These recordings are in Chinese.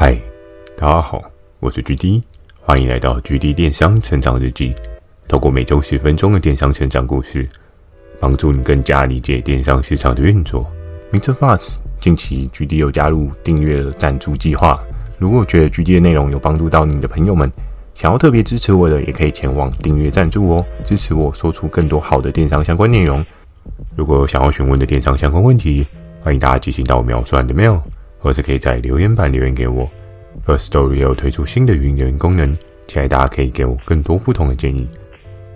嗨，大家好，我是 GD，欢迎来到 GD 电商成长日记。透过每周十分钟的电商成长故事，帮助你更加理解电商市场的运作。Mr. Buzz，近期 GD 有加入订阅的赞助计划。如果觉得 GD 的内容有帮助到你的朋友们，想要特别支持我的，也可以前往订阅赞助哦，支持我说出更多好的电商相关内容。如果有想要询问的电商相关问题，欢迎大家寄信到描述的 mail。或者可以在留言板留言给我。First Story 也有推出新的语音留言功能，期待大家可以给我更多不同的建议。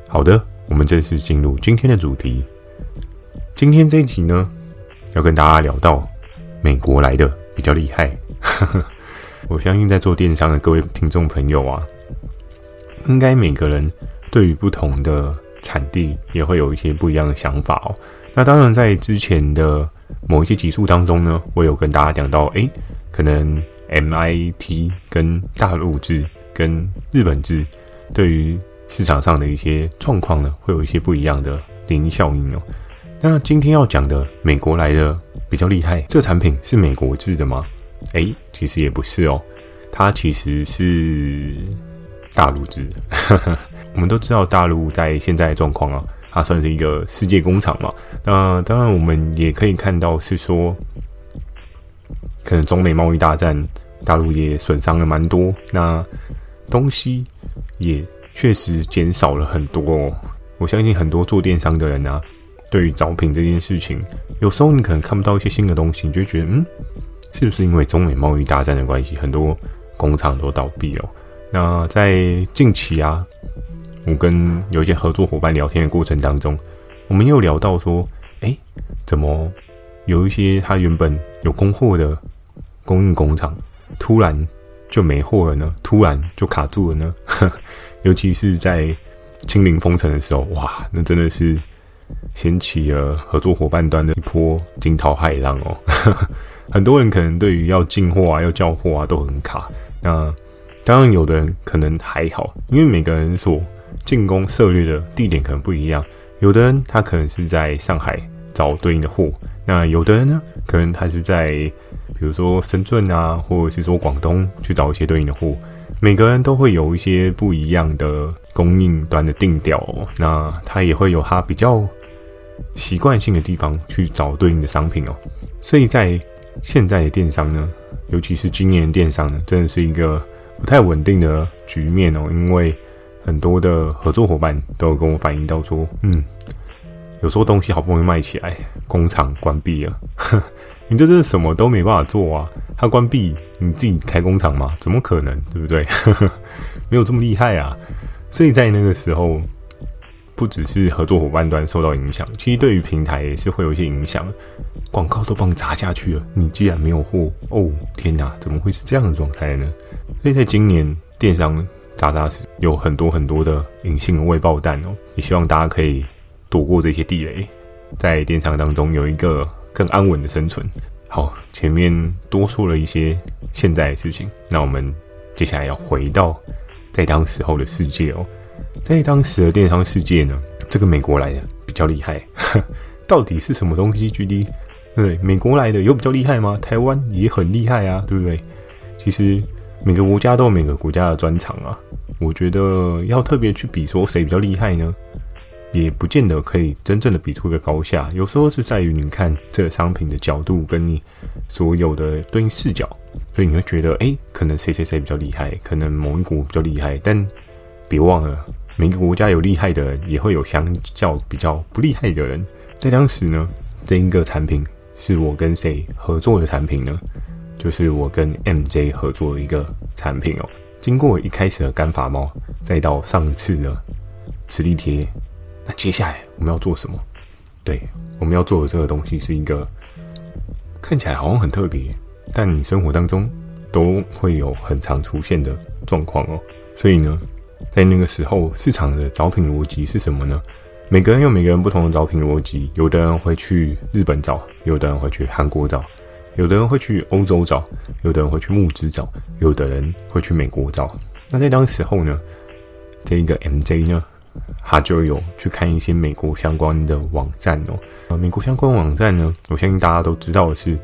好的，我们正式进入今天的主题。今天这一集呢，要跟大家聊到美国来的比较厉害。我相信在做电商的各位听众朋友啊，应该每个人对于不同的产地也会有一些不一样的想法哦。那当然，在之前的某一些集数当中呢，我有跟大家讲到，诶，可能 MIT 跟大陆制跟日本制对于市场上的一些状况呢，会有一些不一样的涟漪效应哦。那今天要讲的美国来的比较厉害，这个产品是美国制的吗？诶，其实也不是哦，它其实是大陆制的。我们都知道大陆在现在的状况啊。它算是一个世界工厂嘛？那当然，我们也可以看到是说，可能中美贸易大战，大陆也损伤了蛮多，那东西也确实减少了很多哦。我相信很多做电商的人啊，对于招聘这件事情，有时候你可能看不到一些新的东西，你就觉得，嗯，是不是因为中美贸易大战的关系，很多工厂都倒闭了？那在近期啊。我跟有一些合作伙伴聊天的过程当中，我们又聊到说，哎，怎么有一些他原本有供货的供应工厂，突然就没货了呢？突然就卡住了呢？尤其是在清零封城的时候，哇，那真的是掀起了合作伙伴端的一波惊涛骇浪哦。很多人可能对于要进货啊、要交货啊都很卡。那当然，有的人可能还好，因为每个人所进攻策略的地点可能不一样，有的人他可能是在上海找对应的货，那有的人呢，可能他是在比如说深圳啊，或者是说广东去找一些对应的货。每个人都会有一些不一样的供应端的定调哦，那他也会有他比较习惯性的地方去找对应的商品哦。所以在现在的电商呢，尤其是今年电商呢，真的是一个不太稳定的局面哦，因为。很多的合作伙伴都有跟我反映到说，嗯，有时候东西好不容易卖起来，工厂关闭了，你这是什么都没办法做啊！它关闭，你自己开工厂吗？怎么可能，对不对？没有这么厉害啊！所以在那个时候，不只是合作伙伴端受到影响，其实对于平台也是会有一些影响。广告都帮你砸下去了，你既然没有货，哦，天哪，怎么会是这样的状态呢？所以在今年电商。大大是有很多很多的隐性的未爆弹哦，也希望大家可以躲过这些地雷，在电商当中有一个更安稳的生存。好，前面多说了一些现在的事情，那我们接下来要回到在当时候的世界哦，在当时的电商世界呢，这个美国来的比较厉害，到底是什么东西？GD 对，美国来的有比较厉害吗？台湾也很厉害啊，对不对？其实。每个国家都有每个国家的专长啊，我觉得要特别去比说谁比较厉害呢，也不见得可以真正的比出一个高下。有时候是在于你看这个商品的角度跟你所有的对应视角，所以你会觉得，诶，可能谁谁谁比较厉害，可能某一国比较厉害。但别忘了，每个国家有厉害的人，也会有相较比较不厉害的人。在当时呢，这一个产品是我跟谁合作的产品呢？就是我跟 MJ 合作的一个产品哦。经过一开始的干发帽，再到上次的磁力贴，那接下来我们要做什么？对，我们要做的这个东西是一个看起来好像很特别，但你生活当中都会有很常出现的状况哦。所以呢，在那个时候，市场的找品逻辑是什么呢？每个人有每个人不同的找品逻辑，有的人会去日本找，有的人会去韩国找。有的人会去欧洲找，有的人会去募资找，有的人会去美国找。那在当时候呢，这一个 MJ 呢，他就有去看一些美国相关的网站哦。呃，美国相关网站呢，我相信大家都知道的是，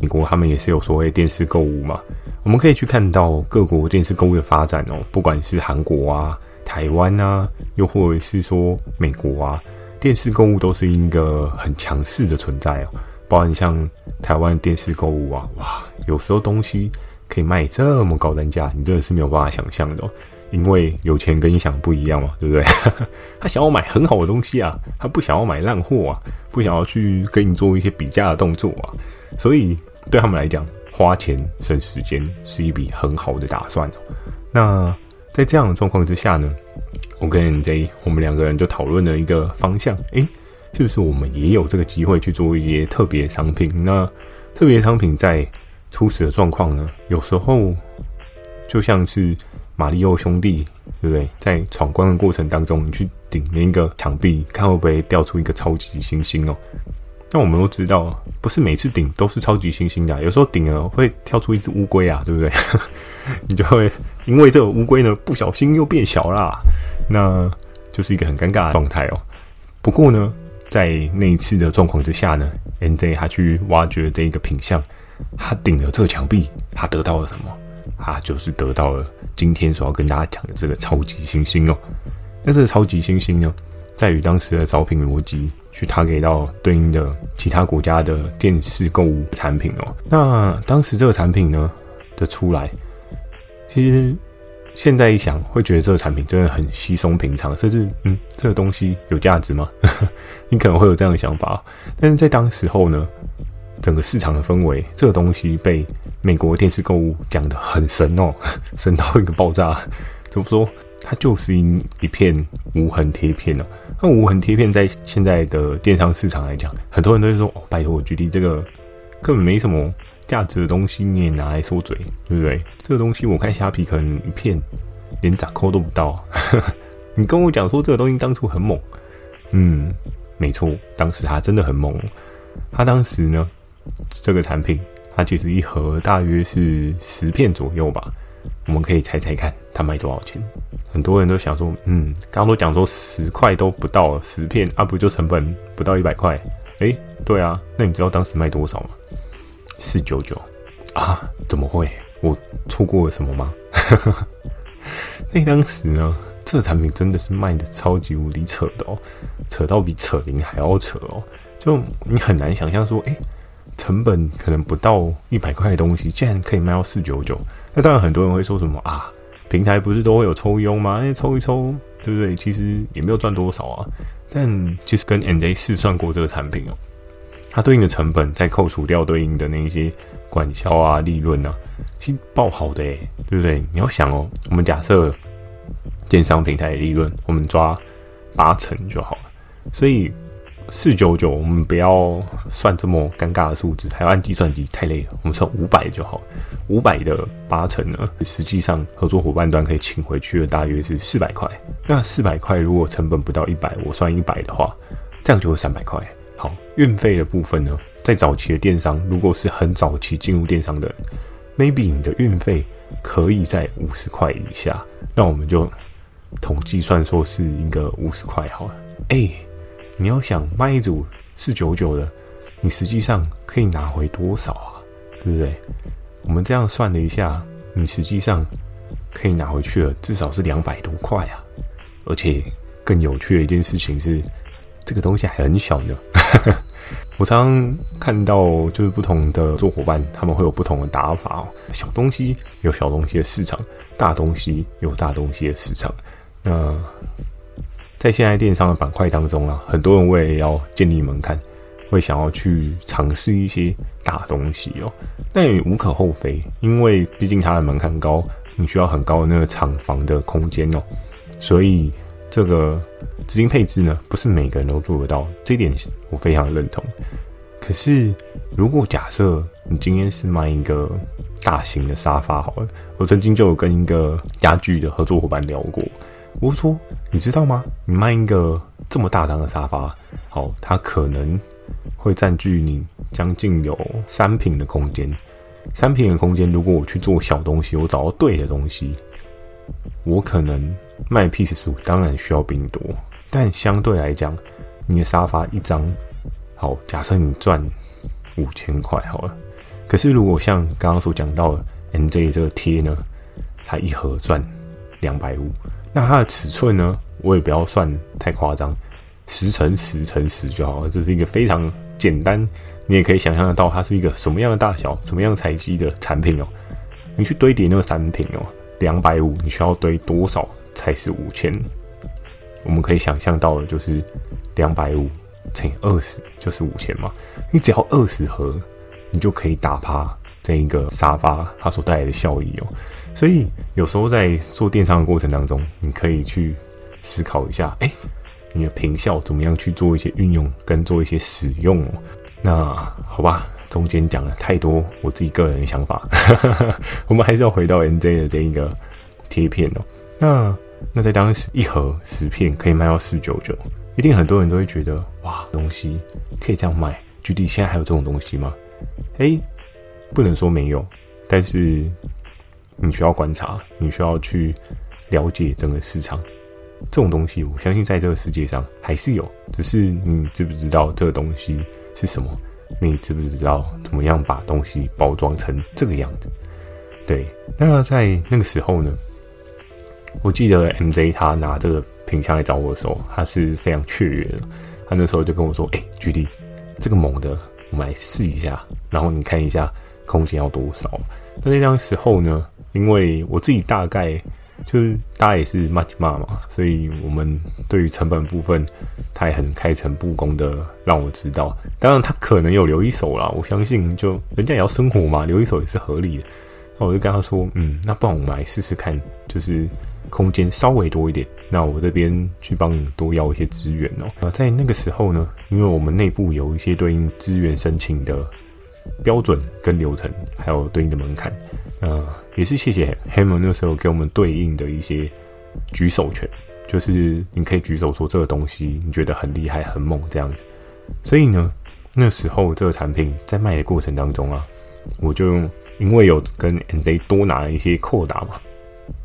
美国他们也是有所谓电视购物嘛，我们可以去看到各国电视购物的发展哦，不管是韩国啊、台湾啊，又或者是说美国啊，电视购物都是一个很强势的存在哦。包括你像台湾电视购物啊，哇，有时候东西可以卖这么高单价，你真的是没有办法想象的哦。因为有钱跟你想不一样嘛，对不对？他想要买很好的东西啊，他不想要买烂货啊，不想要去跟你做一些比价的动作啊，所以对他们来讲，花钱省时间是一笔很好的打算。那在这样的状况之下呢，我跟 NJ 我们两个人就讨论了一个方向，诶，是不是我们也有这个机会去做一些特别商品？那特别商品在初始的状况呢，有时候就像是。马里奥兄弟，对不对？在闯关的过程当中，你去顶那个墙壁，看会不会掉出一个超级星星哦。那我们都知道，不是每次顶都是超级星星的，有时候顶了会跳出一只乌龟啊，对不对？你就会因为这个乌龟呢，不小心又变小啦，那就是一个很尴尬的状态哦。不过呢，在那一次的状况之下呢，NJ 他去挖掘这一个品相，他顶了这墙壁，他得到了什么？他就是得到了。今天所要跟大家讲的这个超级星星哦，那这个超级星星呢，在于当时的招聘逻辑去他给到对应的其他国家的电视购物产品哦。那当时这个产品呢的出来，其实现在一想，会觉得这个产品真的很稀松平常，甚至嗯，这个东西有价值吗？你可能会有这样的想法，但是在当时候呢，整个市场的氛围，这个东西被美国电视购物讲得很神哦，神到一个爆炸。怎么说？它就是一一片无痕贴片哦。那无痕贴片在现在的电商市场来讲，很多人都会说：“哦，拜托我举例，这个根本没什么价值的东西，你也拿来说嘴，对不对？这个东西我看虾皮可能一片连咋抠都不到。你跟我讲说这个东西当初很猛，嗯，没错，当时它真的很猛。它当时呢？这个产品，它其实一盒大约是十片左右吧。我们可以猜猜看，它卖多少钱？很多人都想说，嗯，刚刚都讲说十块都不到，十片啊，不就成本不到一百块？诶，对啊，那你知道当时卖多少吗？四九九啊？怎么会？我错过了什么吗？那当时呢，这个产品真的是卖的超级无敌扯的哦，扯到比扯铃还要扯哦，就你很难想象说，诶。成本可能不到一百块的东西，竟然可以卖到四九九。那当然，很多人会说什么啊？平台不是都会有抽佣吗？那抽一抽，对不对？其实也没有赚多少啊。但其实跟 NJ 试算过这个产品哦，它对应的成本再扣除掉对应的那一些管销啊、利润啊，其实爆好的诶，对不对？你要想哦，我们假设电商平台的利润，我们抓八成就好了。所以。四九九，我们不要算这么尴尬的数字，还要按计算机太累了。我们算五百就好，五百的八成呢，实际上合作伙伴端可以请回去的大约是四百块。那四百块如果成本不到一百，我算一百的话，这样就会三百块。运费的部分呢，在早期的电商，如果是很早期进入电商的，maybe 你的运费可以在五十块以下，那我们就统计算说是一个五十块好了。哎、你要想卖一组四九九的，你实际上可以拿回多少啊？对不对？我们这样算了一下，你实际上可以拿回去了，至少是两百多块啊！而且更有趣的一件事情是，这个东西还很小呢。我常常看到，就是不同的做伙伴，他们会有不同的打法哦。小东西有小东西的市场，大东西有大东西的市场。那在现在电商的板块当中啊，很多人为了要建立门槛，会想要去尝试一些大东西哦。但也无可厚非，因为毕竟它的门槛高，你需要很高的那个厂房的空间哦。所以这个资金配置呢，不是每个人都做得到，这一点我非常认同。可是如果假设你今天是卖一个大型的沙发好了，我曾经就有跟一个家具的合作伙伴聊过。我说：“你知道吗？你卖一个这么大张的沙发，好，它可能会占据你将近有三平的空间。三平的空间，如果我去做小东西，我找到对的东西，我可能卖 piece 数当然需要比你多，但相对来讲，你的沙发一张，好，假设你赚五千块好了，可是如果像刚刚所讲到的 NJ 这个贴呢，它一盒赚两百五，那它的尺寸呢，我也不要算太夸张，十乘十乘十就好了。这是一个非常简单，你也可以想象得到它是一个什么样的大小、什么样材质的产品哦。你去堆叠那个产品哦，两百五，你需要堆多少才是五千？我们可以想象到的就是两百五乘以二十就是五千嘛。你只要二十盒，你就可以打趴这一个沙发它所带来的效益哦。所以有时候在做电商的过程当中，你可以去思考一下，哎，你的坪效怎么样去做一些运用跟做一些使用哦。那好吧，中间讲了太多我自己个人的想法，我们还是要回到 MJ 的这一个贴片哦。那那在当时一盒十片可以卖到四九九，一定很多人都会觉得哇，东西可以这样卖。具体现在还有这种东西吗？诶，不能说没有，但是你需要观察，你需要去了解整个市场。这种东西，我相信在这个世界上还是有，只是你知不知道这个东西是什么？你知不知道怎么样把东西包装成这个样子？对，那在那个时候呢，我记得 MJ 他拿这个品相来找我的时候，他是非常雀跃的。他那时候就跟我说：“哎、欸，GD，这个猛的，我们来试一下，然后你看一下空间要多少。”那那张时候呢，因为我自己大概。就是大家也是骂起骂嘛，所以我们对于成本部分，他也很开诚布公的让我知道。当然他可能有留一手啦，我相信就人家也要生活嘛，留一手也是合理的。我就跟他说，嗯，那不然我们来试试看，就是空间稍微多一点，那我这边去帮你多要一些资源哦。啊在那个时候呢，因为我们内部有一些对应资源申请的标准跟流程，还有对应的门槛，呃。也是谢谢 Hammer 那时候给我们对应的一些举手权，就是你可以举手说这个东西你觉得很厉害、很猛这样子。所以呢，那时候这个产品在卖的过程当中啊，我就用因为有跟 N Z 多拿了一些扣打嘛，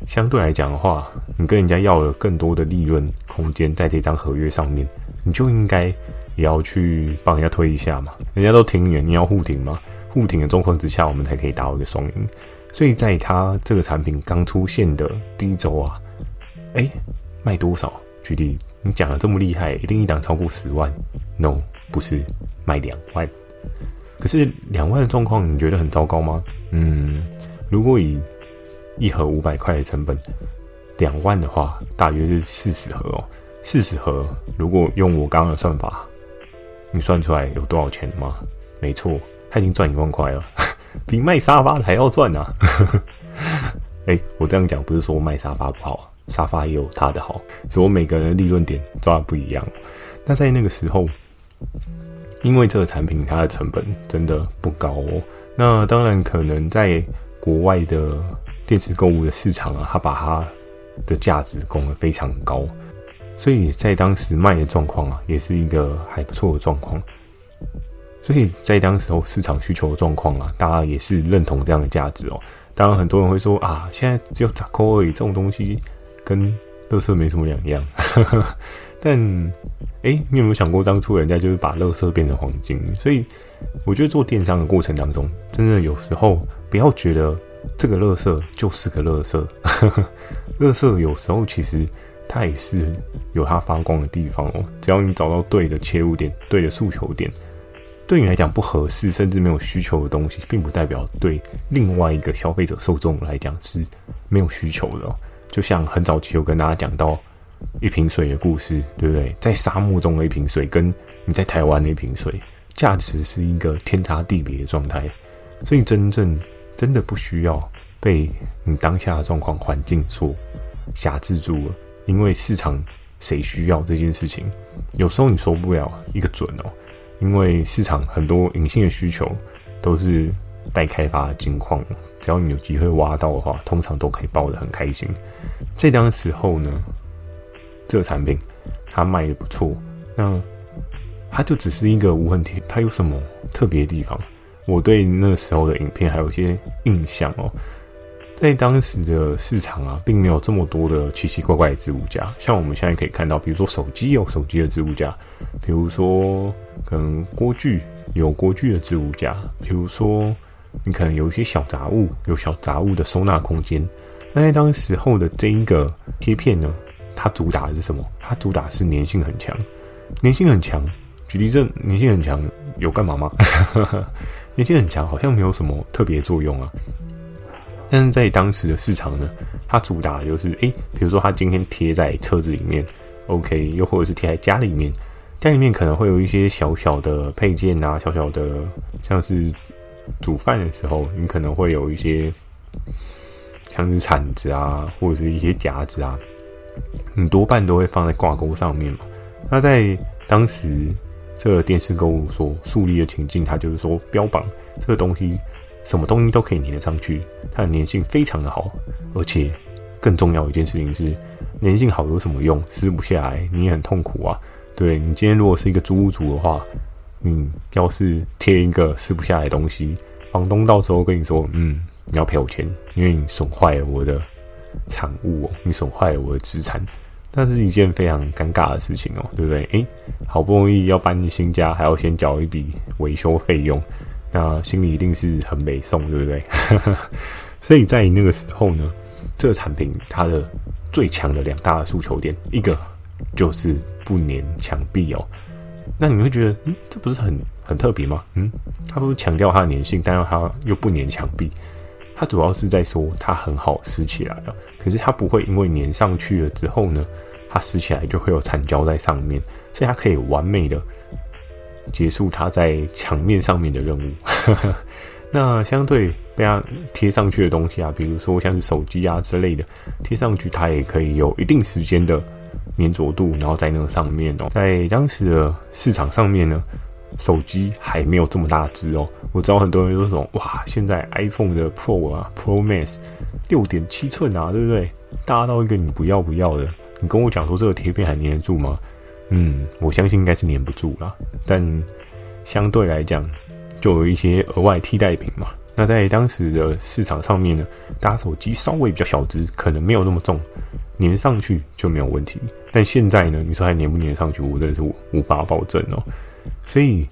相对来讲的话，你跟人家要了更多的利润空间在这张合约上面，你就应该也要去帮人家推一下嘛。人家都停你，你要互停嘛。互停的状况之下，我们才可以达到一个双赢。所以在他这个产品刚出现的第一周啊，哎，卖多少？举例，你讲的这么厉害，一定一档超过十万？No，不是，卖两万。可是两万的状况，你觉得很糟糕吗？嗯，如果以一盒五百块的成本，两万的话，大约是四十盒哦。四十盒，如果用我刚刚的算法，你算出来有多少钱吗？没错，他已经赚一万块了。比卖沙发还要赚啊！哎、我这样讲不是说卖沙发不好，沙发也有它的好，只不过每个人的利润点抓的不一样。那在那个时候，因为这个产品它的成本真的不高哦，那当然可能在国外的电子购物的市场啊，它把它的价值供得非常高，所以在当时卖的状况啊，也是一个还不错的状况。所以在当时候市场需求的状况啊，大家也是认同这样的价值哦。当然很多人会说啊，现在只有打扣而已，这种东西跟垃圾没什么两样。但哎、你有没有想过，当初人家就是把垃圾变成黄金？所以我觉得做电商的过程当中，真的有时候不要觉得这个垃圾就是个垃圾。垃圾有时候其实它也是有它发光的地方哦。只要你找到对的切入点，对的诉求点。对你来讲不合适，甚至没有需求的东西，并不代表对另外一个消费者受众来讲是没有需求的。就像很早期有跟大家讲到一瓶水的故事，对不对？在沙漠中的一瓶水，跟你在台湾的一瓶水，价值是一个天差地别的状态。所以真正真的不需要被你当下的状况环境所辖制住了，因为市场谁需要这件事情，有时候你说不了一个准哦。因为市场很多隐性的需求都是待开发的金矿，只要你有机会挖到的话，通常都可以爆得很开心。这当时候呢，这个产品它卖的不错，那它就只是一个无痕贴，它有什么特别的地方？我对那时候的影片还有一些印象哦。在当时的市场啊，并没有这么多的奇奇怪怪的置物架，像我们现在可以看到，比如说手机有手机的置物架，比如说可能锅具有锅具的置物架，比如说你可能有一些小杂物，有小杂物的收纳空间。那在当时候的这一个贴片呢，它主打的是什么？它主打是粘性很强，粘性很强。举例这粘性很强有干嘛吗？粘性很强好像没有什么特别作用啊。但是在当时的市场呢，它主打就是，诶，比如说它今天贴在车子里面，OK，又或者是贴在家里面，家里面可能会有一些小小的配件啊，小小的像是煮饭的时候，你可能会有一些像是铲子啊，或者是一些夹子啊，你多半都会放在挂钩上面嘛。那在当时这个电视购物所树立的情境，它就是说标榜这个东西。什么东西都可以粘得上去，它的粘性非常的好，而且更重要一件事情是，粘性好有什么用？撕不下来，你也很痛苦啊。对，你今天如果是一个租屋族的话，你要是贴一个撕不下来的东西，房东到时候跟你说，嗯，你要赔我钱，因为你损坏了我的产物哦，你损坏了我的资产，那是一件非常尴尬的事情哦，对不对？诶，好不容易要搬新家，还要先缴一笔维修费用。那心里一定是很美送，对不对？所以在那个时候呢，这个产品它的最强的两大诉求点，一个就是不粘墙壁哦。那你会觉得，嗯，这不是很很特别吗？嗯，它不是强调它的粘性，但是它又不粘墙壁。它主要是在说它很好撕起来了，可是它不会因为粘上去了之后呢，它撕起来就会有残胶在上面，所以它可以完美的。结束它在墙面上面的任务。那相对被它贴上去的东西啊，比如说像是手机啊之类的，贴上去它也可以有一定时间的粘着度，然后在那个上面哦，在当时的市场上面呢，手机还没有这么大只哦。我知道很多人都说，哇，现在 iPhone 的 Pro 啊，Pro Max 六点七寸啊，对不对？大到一个你不要不要的，你跟我讲说这个贴片还粘得住吗？嗯，我相信应该是粘不住啦，但相对来讲，就有一些额外替代品嘛。那在当时的市场上面呢，大家手机稍微比较小只，可能没有那么重，粘上去就没有问题。但现在呢，你说还粘不粘上去，我真的是无法保证哦。所以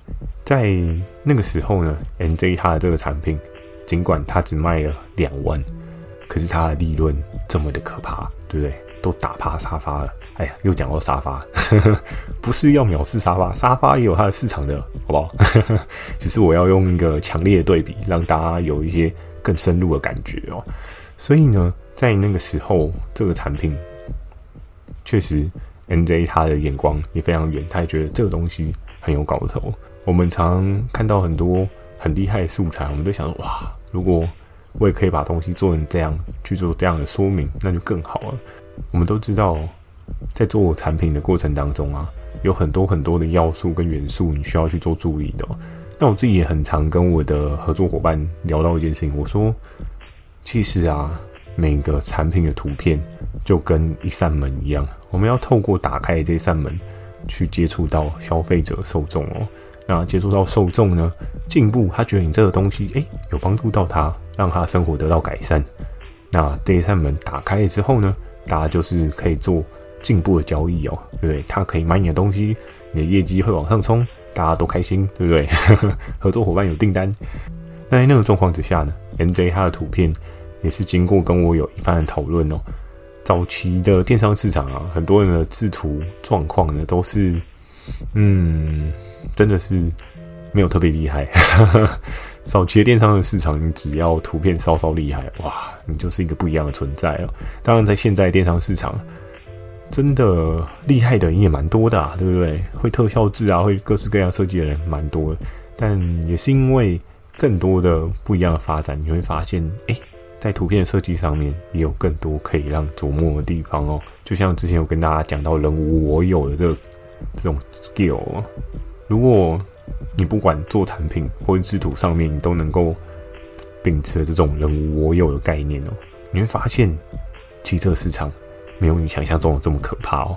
在那个时候呢，N J 它的这个产品，尽管它只卖了两万，可是它的利润这么的可怕，对不对？都打趴沙发了，哎呀，又讲到沙发，不是要藐视沙发，沙发也有它的市场的，好不好？只是我要用一个强烈的对比，让大家有一些更深入的感觉哦。所以呢，在那个时候，这个产品确实，NJ 他的眼光也非常远，他也觉得这个东西很有搞头。我们常看到很多很厉害的素材，我们都想说，哇，如果我也可以把东西做成这样，去做这样的说明，那就更好了。我们都知道，在做产品的过程当中啊，有很多很多的要素跟元素，你需要去做注意的。那我自己也很常跟我的合作伙伴聊到一件事情，我说，其实啊，每个产品的图片就跟一扇门一样，我们要透过打开这扇门，去接触到消费者受众哦。那接触到受众呢，进步，他觉得你这个东西，诶，有帮助到他，让他生活得到改善。那这一扇门打开了之后呢，大家就是可以做进步的交易哦，对不对？他可以买你的东西，你的业绩会往上冲，大家都开心，对不对？合作伙伴有订单。那在那个状况之下呢，MJ 他的图片也是经过跟我有一番的讨论哦。早期的电商市场啊，很多人的制图状况呢都是，嗯，真的是没有特别厉害。早期的电商的市场，你只要图片稍稍厉害，哇，你就是一个不一样的存在哦。当然，在现在电商市场，真的厉害的人也蛮多的啊，对不对？会特效制啊，会各式各样设计的人蛮多的。但也是因为更多的不一样的发展，你会发现，哎，在图片设计上面也有更多可以让琢磨的地方哦。就像之前有跟大家讲到“人无我有”的这这种 skill，如果你不管做产品或者制图上面，你都能够秉持这种人无我有的概念哦。你会发现，汽车市场没有你想象中的这么可怕哦。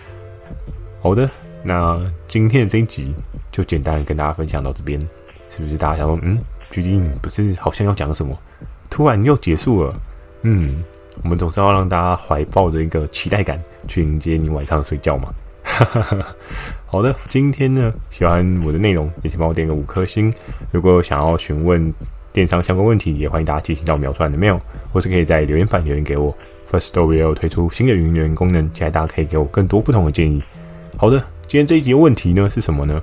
好的，那今天的这一集就简单跟大家分享到这边，是不是大家想说，嗯，最近不是好像要讲什么，突然又结束了？嗯，我们总是要让大家怀抱着一个期待感去迎接你晚上睡觉嘛。好的，今天呢，喜欢我的内容，也请帮我点个五颗星。如果想要询问电商相关问题，也欢迎大家寄信到描述栏的 mail，或是可以在留言板留言给我。Firstory 有推出新的语音留言功能，期待大家可以给我更多不同的建议。好的，今天这一集的问题呢是什么呢？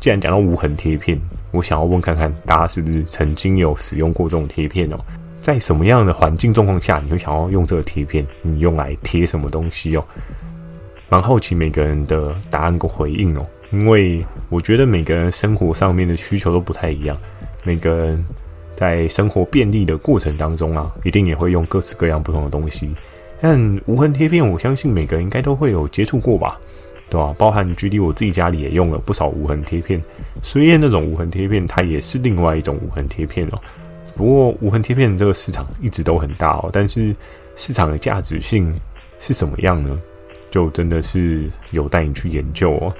既然讲到无痕贴片，我想要问看看大家是不是曾经有使用过这种贴片哦？在什么样的环境状况下，你会想要用这个贴片？你用来贴什么东西哦？蛮好奇每个人的答案跟回应哦，因为我觉得每个人生活上面的需求都不太一样，每个人在生活便利的过程当中啊，一定也会用各式各样不同的东西。但无痕贴片，我相信每个人应该都会有接触过吧。对吧？包含举例，我自己家里也用了不少无痕贴片。虽然那种无痕贴片，它也是另外一种无痕贴片哦。不过无痕贴片这个市场一直都很大哦，但是市场的价值性是什么样呢？就真的是有待你去研究哦。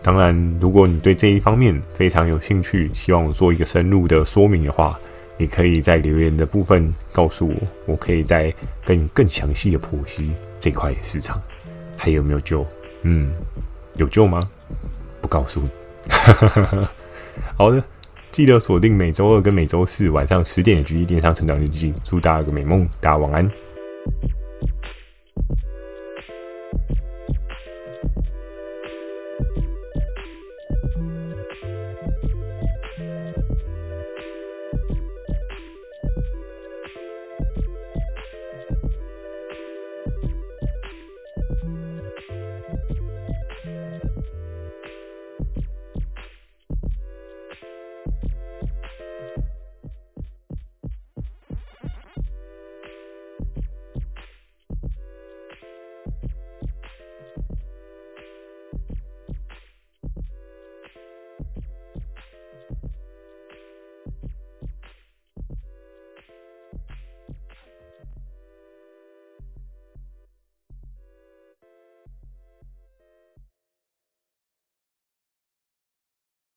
当然，如果你对这一方面非常有兴趣，希望我做一个深入的说明的话，也可以在留言的部分告诉我，我可以再跟你更详细的剖析这块市场还有没有救。嗯，有救吗？不告诉你。好的，记得锁定每周二跟每周四晚上十点的《GD 电商成长日记》，祝大家有个美梦，大家晚安。